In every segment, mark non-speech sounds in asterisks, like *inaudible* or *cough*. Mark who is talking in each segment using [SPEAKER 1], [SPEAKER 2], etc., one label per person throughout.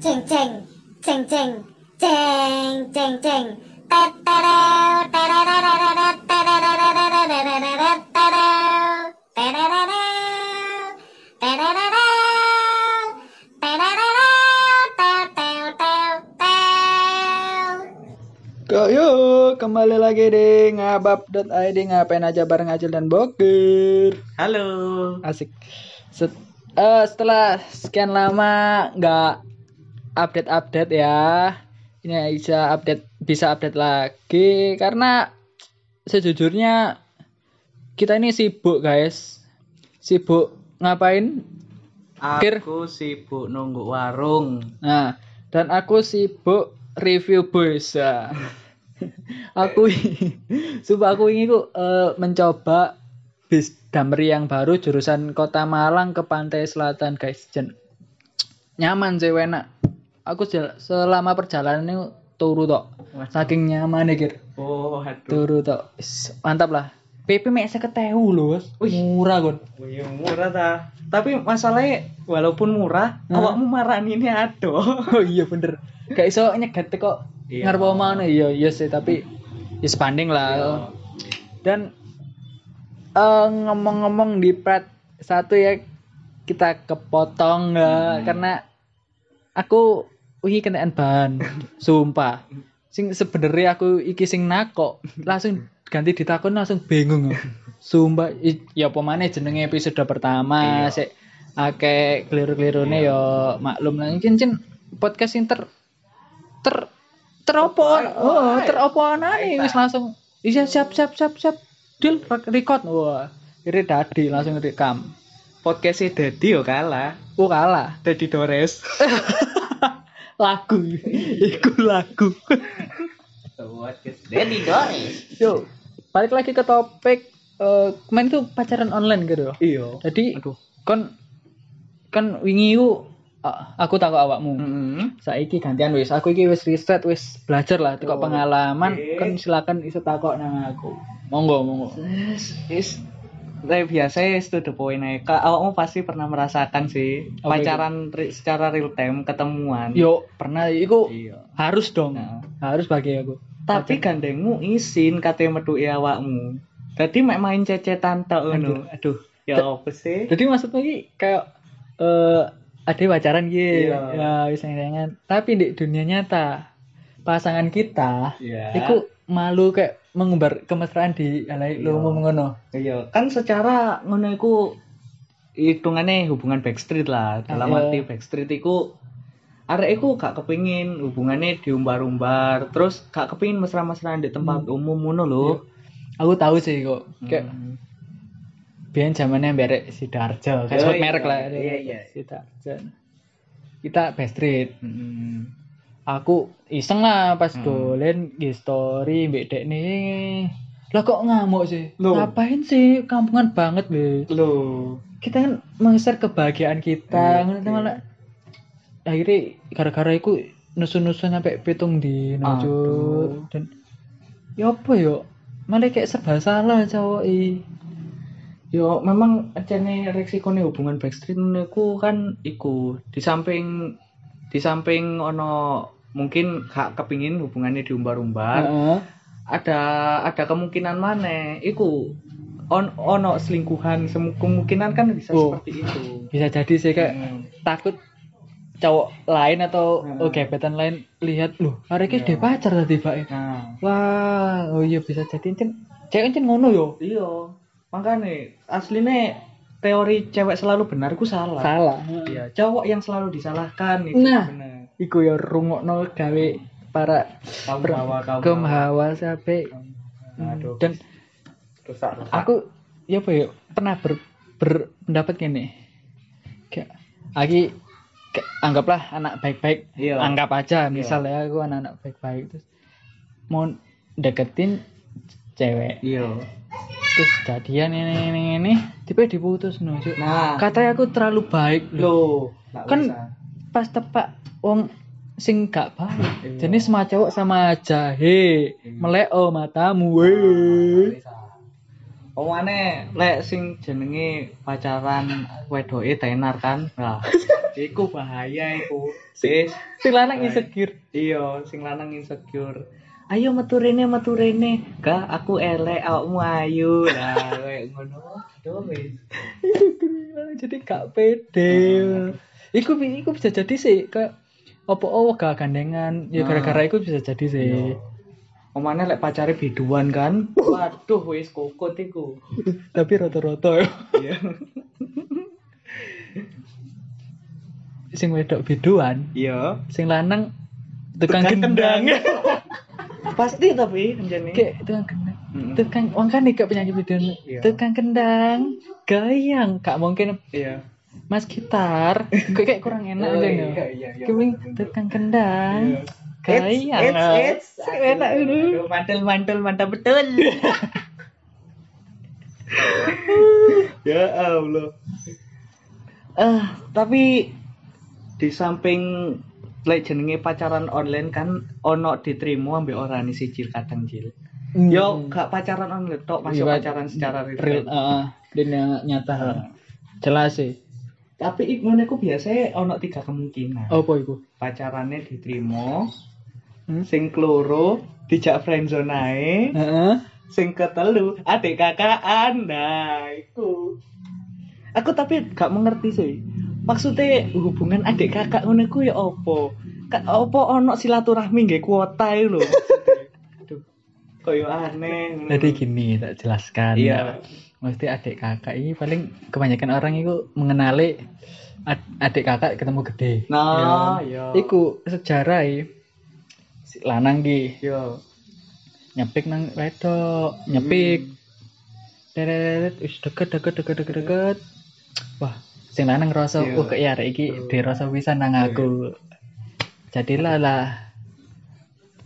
[SPEAKER 1] Ceng ceng ceng ceng ceng ceng ceng
[SPEAKER 2] yuk kembali lagi di ngabab.id ngapain aja bareng Acil dan Bokir.
[SPEAKER 3] Halo.
[SPEAKER 2] Asik. Set- eh, setelah sekian lama nggak update-update ya, ini bisa update bisa update lagi karena sejujurnya kita ini sibuk guys, sibuk ngapain? Kir.
[SPEAKER 3] Aku sibuk nunggu warung.
[SPEAKER 2] Nah, dan aku sibuk review boys. Ya. *laughs* aku sumpah aku ini ku eh, mencoba bis Damri yang baru jurusan Kota Malang ke Pantai Selatan, guys. Jen, nyaman sih enak. Aku sel- selama perjalanan ini turu tok. Saking nyaman nih, Kir.
[SPEAKER 3] Oh, aduh.
[SPEAKER 2] Turu tok. Mantap lah. PP mek 50.000 lho, Bos. Murah, Gon.
[SPEAKER 3] Wih, murah ta. Tapi masalahnya walaupun murah,
[SPEAKER 2] Hah?
[SPEAKER 3] awakmu marah ini ado. *laughs*
[SPEAKER 2] Oh iya bener. Gak iso nyegat kok
[SPEAKER 3] Iya.
[SPEAKER 2] ngarep omahne iya iya sih tapi ya sebanding lah.
[SPEAKER 3] Iya.
[SPEAKER 2] Dan eh, ngomong-ngomong di part satu ya kita kepotong nggak karena aku wih kenaan bahan sumpah. Sing sebenarnya aku iki sing nakok langsung ganti ditakon langsung bingung. Sumpah ya apa maneh jenenge episode pertama
[SPEAKER 3] Iya.
[SPEAKER 2] sik akeh keliru-kelirune ya maklum lah. Mungkin cin podcast sing ter ter teropo oh teropo anane wis langsung iya siap siap siap siap. Deal record. Wah ini tadi langsung rekam
[SPEAKER 3] Podcastnya Dedi yo kalah.
[SPEAKER 2] oh kalah
[SPEAKER 3] Dedi Dores. *laughs*
[SPEAKER 2] lagu iku lagu
[SPEAKER 3] Podcast Dedi Dores.
[SPEAKER 2] yo balik lagi ke topik eh kemarin tuh pacaran online gitu
[SPEAKER 3] Iya.
[SPEAKER 2] jadi
[SPEAKER 3] Aduh.
[SPEAKER 2] kon kan wingi ku ah, aku takut awakmu
[SPEAKER 3] Mm-mm.
[SPEAKER 2] saiki gantian wis aku iki wis riset wis belajar lah kok
[SPEAKER 3] Oh,
[SPEAKER 2] pengalaman
[SPEAKER 3] oke.
[SPEAKER 2] kan silakan iso takok nang aku monggo monggo
[SPEAKER 3] Is, is Tapi biasa ya itu the point aja. Kak, awakmu pasti pernah merasakan sih
[SPEAKER 2] itu?
[SPEAKER 3] pacaran ri- secara real time ketemuan.
[SPEAKER 2] yo pernah iku
[SPEAKER 3] Iya.
[SPEAKER 2] harus dong
[SPEAKER 3] Nah.
[SPEAKER 2] harus bagi aku
[SPEAKER 3] Tapi gandengmu isin katanya metu awakmu. Tadi mek main cecetan tok ngono. Aduh, ya apa sih?
[SPEAKER 2] jadi maksudnya iki kayak eh ada pacaran gitu
[SPEAKER 3] Iya.
[SPEAKER 2] ya wis tapi di dunia nyata pasangan kita
[SPEAKER 3] Iya.
[SPEAKER 2] iku malu kayak mengumbar kemesraan di alai
[SPEAKER 3] Iya.
[SPEAKER 2] lu ngomong ngono
[SPEAKER 3] Iya, kan secara ngono iku hitungannya hubungan backstreet lah. Dalam
[SPEAKER 2] Iya.
[SPEAKER 3] arti backstreet iku arek iku gak kepingin hubungannya diumbar-umbar, terus gak kepingin mesra-mesraan di tempat umum ngono lho.
[SPEAKER 2] aku tahu sih kok kayak
[SPEAKER 3] Hmm.
[SPEAKER 2] biar zamannya berek Sidarjo kayak
[SPEAKER 3] Oh,
[SPEAKER 2] sebut
[SPEAKER 3] iya.
[SPEAKER 2] merek lah
[SPEAKER 3] Iya, iya.
[SPEAKER 2] Sidarjo kita best street
[SPEAKER 3] Hmm.
[SPEAKER 2] Aku iseng lah pas
[SPEAKER 3] Hmm.
[SPEAKER 2] dolen di story mbak dek nih lah kok ngamuk sih
[SPEAKER 3] Loh.
[SPEAKER 2] ngapain sih kampungan banget be
[SPEAKER 3] Loh.
[SPEAKER 2] kita kan meng-share kebahagiaan kita
[SPEAKER 3] Iya,
[SPEAKER 2] ngono
[SPEAKER 3] oke.
[SPEAKER 2] malah akhirnya gara-gara itu nusun-nusun sampai pitung di najur dan ya apa yo malah kayak serba salah cowok i
[SPEAKER 3] Yo memang acene resikonya hubungan backstreet niku kan iku di samping di samping ono mungkin gak kepingin hubungannya diumbar-umbar
[SPEAKER 2] Heeh.
[SPEAKER 3] ada ada kemungkinan mana iku on ono selingkuhan kemungkinan kan bisa
[SPEAKER 2] Oh.
[SPEAKER 3] seperti itu
[SPEAKER 2] bisa jadi sih kayak
[SPEAKER 3] Hmm.
[SPEAKER 2] takut cowok lain atau
[SPEAKER 3] Hmm.
[SPEAKER 2] oh, gebetan lain lihat loh ini
[SPEAKER 3] Iya.
[SPEAKER 2] dia pacar tadi pak
[SPEAKER 3] nah
[SPEAKER 2] wah oh iya bisa jadi cen cewek cen ngono yo
[SPEAKER 3] iya makanya aslinya teori cewek selalu benar ku salah.
[SPEAKER 2] Salah.
[SPEAKER 3] Iya cowok yang selalu disalahkan itu
[SPEAKER 2] Nah.
[SPEAKER 3] benar
[SPEAKER 2] iku ya rungokno gawe para
[SPEAKER 3] kaum hawa kaum
[SPEAKER 2] kaum
[SPEAKER 3] hawa.
[SPEAKER 2] sampai
[SPEAKER 3] aduh
[SPEAKER 2] dan
[SPEAKER 3] rusak rusak.
[SPEAKER 2] aku ya apa ya pernah ber, berpendapat gini. Kayak lagi anggaplah anak baik-baik
[SPEAKER 3] Iya.
[SPEAKER 2] anggap aja misalnya aku anak-anak baik-baik. Terus mau deketin cewek.
[SPEAKER 3] Iya
[SPEAKER 2] terus jadian ini ini ini tiba diputus no
[SPEAKER 3] nah
[SPEAKER 2] katanya aku terlalu baik loh
[SPEAKER 3] lo
[SPEAKER 2] Kan- pas tepak wong sing gak baik
[SPEAKER 3] Iya.
[SPEAKER 2] jadi sama cowok sama aja he meleo matamu weh
[SPEAKER 3] Omane lek sing jenenge pacaran wedoke tenar kan. Nah, *laughs* iku bahaya iku. Sis,
[SPEAKER 2] Sing lanang insecure.
[SPEAKER 3] iya sing lanang insecure. Ayo metu rene metu rene. Aku elek awakmu ayu. Lah *laughs* kayak ngono. Aduh wis.
[SPEAKER 2] Jadi gak pede. Iku bi- iku bisa jadi sih kayak apa oh gak gandengan ya
[SPEAKER 3] Nah.
[SPEAKER 2] gara-gara iku bisa jadi sih.
[SPEAKER 3] Iya. Omane lek pacare biduan kan. Waduh wis kokot iku. *laughs*
[SPEAKER 2] Tapi rata-rata ya.
[SPEAKER 3] Iya.
[SPEAKER 2] sing wedok biduan,
[SPEAKER 3] Iya.
[SPEAKER 2] sing lanang tukang
[SPEAKER 3] Tukang
[SPEAKER 2] gendang. *laughs*
[SPEAKER 3] Pasti tapi anjane.
[SPEAKER 2] Kayak tukang. Tukang wong kan nih gak penyanyi biduan.
[SPEAKER 3] Iya.
[SPEAKER 2] Tukang kendang, gayang, gak mungkin
[SPEAKER 3] Iya.
[SPEAKER 2] Mas gitar, kayak kayak kurang enak
[SPEAKER 3] Oh,
[SPEAKER 2] aja
[SPEAKER 3] iya,
[SPEAKER 2] ya.
[SPEAKER 3] iya, iya.
[SPEAKER 2] Keping tukang kendang, gayang.
[SPEAKER 3] It's, it's, it's.
[SPEAKER 2] enak itu.
[SPEAKER 3] Aduh, Mantul, mantul, mantap betul. *laughs* ya Allah. Eh, tapi di samping lek jenenge pacaran online kan ono diterima ambek ora nih siji kadang jil. Yo gak pacaran online tok, masih
[SPEAKER 2] Iya,
[SPEAKER 3] pacaran secara
[SPEAKER 2] real,
[SPEAKER 3] real.
[SPEAKER 2] uh, nyata. Jelas sih.
[SPEAKER 3] Tapi ik ngono iku biasanya ono tiga kemungkinan.
[SPEAKER 2] Apa iku?
[SPEAKER 3] Pacarannya diterima,
[SPEAKER 2] Hmm?
[SPEAKER 3] sing keloro dijak friendzone ae,
[SPEAKER 2] Heeh.
[SPEAKER 3] sing ketelu adik kakaan nah iku aku tapi gak mengerti sih maksudnya hubungan adik kakak ngono iku ya opo Ka, opo ono silaturahmi nggih kuota itu lho koyo aneh ngono.
[SPEAKER 2] Jadi gini, tak jelaskan.
[SPEAKER 3] Iya.
[SPEAKER 2] Mesti adik kakak ini paling kebanyakan orang itu mengenali ad- adik kakak ketemu gede.
[SPEAKER 3] nah
[SPEAKER 2] Ya.
[SPEAKER 3] iya
[SPEAKER 2] Iku sejarah ya. Si lanang ki
[SPEAKER 3] yo
[SPEAKER 2] nyepik nang wedok, nyepik. Deret, wis deket deket deket deket deket. Wah, sing lanang ngerasa,
[SPEAKER 3] Iya.
[SPEAKER 2] wah kayak arek iki dirasa pisan nang aku. Jadilah lah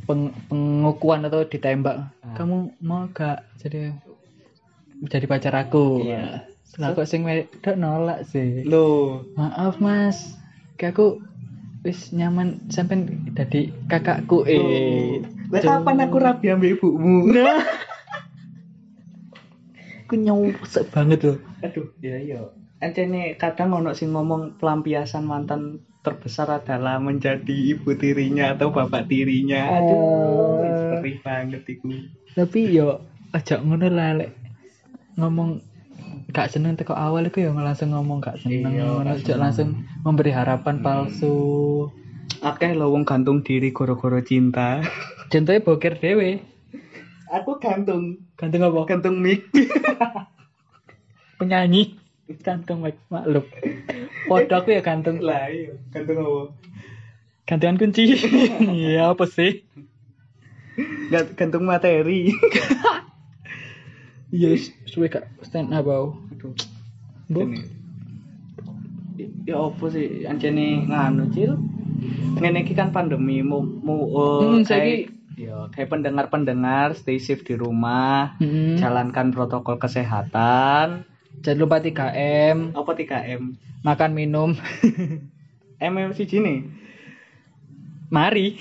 [SPEAKER 2] peng- pengukuhan atau ditembak.
[SPEAKER 3] Ah.
[SPEAKER 2] Kamu mau gak jadi jadi pacar aku?
[SPEAKER 3] Iya.
[SPEAKER 2] Lah kok sing wedok nolak sih.
[SPEAKER 3] lo
[SPEAKER 2] Maaf Mas, kayak aku wis nyaman sampai jadi kakakku eh.
[SPEAKER 3] lah kapan aku rapi ambek ibumu *laughs*
[SPEAKER 2] Aku nyusek banget loh.
[SPEAKER 3] aduh ya iya Encene kadang ono sing ngomong pelampiasan mantan terbesar adalah menjadi ibu tirinya atau bapak tirinya. Aduh, perih banget iku.
[SPEAKER 2] Tapi yo aja ngono lah lek ngomong gak seneng teko awal iku yo langsung ngomong gak seneng
[SPEAKER 3] Iya, seneng.
[SPEAKER 2] langsung memberi harapan palsu.
[SPEAKER 3] Akeh lo wong gantung diri goro-goro cinta.
[SPEAKER 2] Contohnya boker dewe.
[SPEAKER 3] Aku gantung,
[SPEAKER 2] Gantung apa?
[SPEAKER 3] gantung mic.
[SPEAKER 2] Penyanyi. Gantung mak maklum. Podo aku ya gantung
[SPEAKER 3] lah iya, gantung apa?
[SPEAKER 2] gantungan kunci. Iya apa sih?
[SPEAKER 3] Gant- Gantung materi. *laughs*
[SPEAKER 2] Iya suwe gak stand up au.
[SPEAKER 3] Aduh.
[SPEAKER 2] Bu.
[SPEAKER 3] Ya apa sih ancene nganu cil? Ngene iki kan pandemi mu mu oh,
[SPEAKER 2] Hmm,
[SPEAKER 3] kayak ya kayak pendengar-pendengar stay safe di rumah,
[SPEAKER 2] Mm-mm.
[SPEAKER 3] jalankan protokol kesehatan.
[SPEAKER 2] Jangan lupa 3M,
[SPEAKER 3] Apa 3M?
[SPEAKER 2] makan minum. *laughs*
[SPEAKER 3] MM siji nih.
[SPEAKER 2] Mari.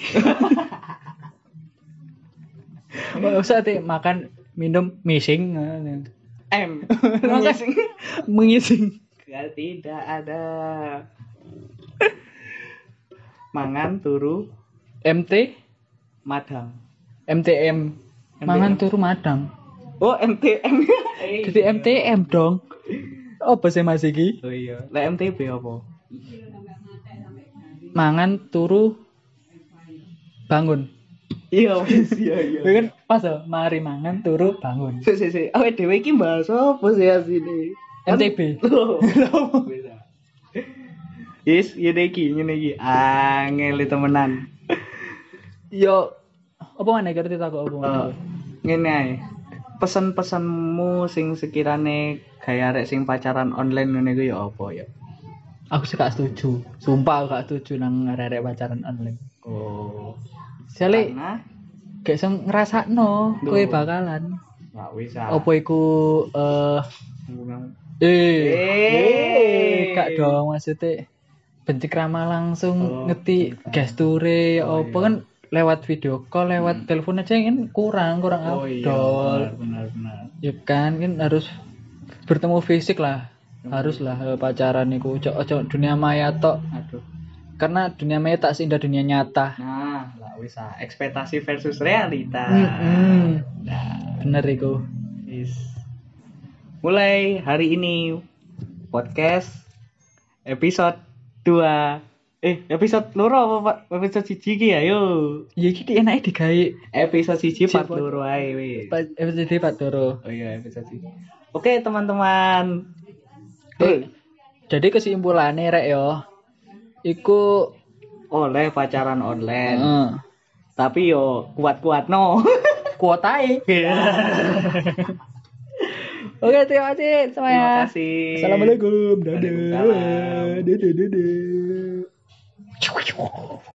[SPEAKER 2] Nggak usah teh makan minum missing
[SPEAKER 3] M. *laughs*
[SPEAKER 2] Mengising.
[SPEAKER 3] Ya, tidak ada. Mangan turu
[SPEAKER 2] MT
[SPEAKER 3] madang.
[SPEAKER 2] MTM mangan turu madang.
[SPEAKER 3] Oh, MTM.
[SPEAKER 2] Jadi MTM dong. Apa sih Mas iki?
[SPEAKER 3] Oh iya. Lah MTB apa?
[SPEAKER 2] Mangan turu bangun.
[SPEAKER 3] Iya, wis iya iya.
[SPEAKER 2] Kan pas loh, mari mangan turu bangun.
[SPEAKER 3] Sik sik sik. Awake dhewe iki bahas apa sih asine?
[SPEAKER 2] MTB.
[SPEAKER 3] Loh. Yes, ya iki ngene iki. Angel temenan.
[SPEAKER 2] Yo apa mana ngerti tak apa mana?
[SPEAKER 3] ngene ae. Pesan-pesanmu sing sekirane gaya arek sing pacaran online ngene iku ya apa ya?
[SPEAKER 2] Aku sih gak setuju. Sumpah aku gak setuju nang arek pacaran online.
[SPEAKER 3] Oh.
[SPEAKER 2] Soalnya
[SPEAKER 3] Karena
[SPEAKER 2] gak iso ngrasakno kowe bakalan.
[SPEAKER 3] ya wis ah.
[SPEAKER 2] Apa iku eh
[SPEAKER 3] Hubungan-
[SPEAKER 2] eh
[SPEAKER 3] Eh.
[SPEAKER 2] gak dong maksudnya pencik ramah langsung
[SPEAKER 3] Oh,
[SPEAKER 2] ngerti gesture
[SPEAKER 3] Oh,
[SPEAKER 2] apa
[SPEAKER 3] iya.
[SPEAKER 2] kan lewat video call, lewat telepon aja kan kurang, kurang
[SPEAKER 3] Hmm. oh iya
[SPEAKER 2] afdol.
[SPEAKER 3] benar benar benar
[SPEAKER 2] Ya kan, kan harus bertemu fisik lah. Harus lah eh, pacaran niku. Ojo ojo dunia maya tok.
[SPEAKER 3] aduh
[SPEAKER 2] Karena dunia maya tak seindah dunia nyata.
[SPEAKER 3] nah lah wis ah. ekspektasi versus realita
[SPEAKER 2] Mm-mm.
[SPEAKER 3] nah
[SPEAKER 2] Bener iku.
[SPEAKER 3] Is. Mulai hari ini podcast episode 2 Eh, episode loro apa Pak? Episode siji ki ya, yo.
[SPEAKER 2] Ya iki enake digawe
[SPEAKER 3] Episode siji part
[SPEAKER 2] Siji,
[SPEAKER 3] loro ae wis.
[SPEAKER 2] episode Pak Doro.
[SPEAKER 3] Oh iya, episode siji. Oke, teman-teman.
[SPEAKER 2] Eh, jadi kesimpulannya rek yo. Iku
[SPEAKER 3] Oleh pacaran online. Tapi yo kuat-kuat no. *laughs*
[SPEAKER 2] kuotae. *laughs* Oke, terima kasih
[SPEAKER 3] Terima
[SPEAKER 2] semuanya.
[SPEAKER 3] kasih.
[SPEAKER 2] Assalamualaikum. Dadah. Dadah, dadah. Whoa.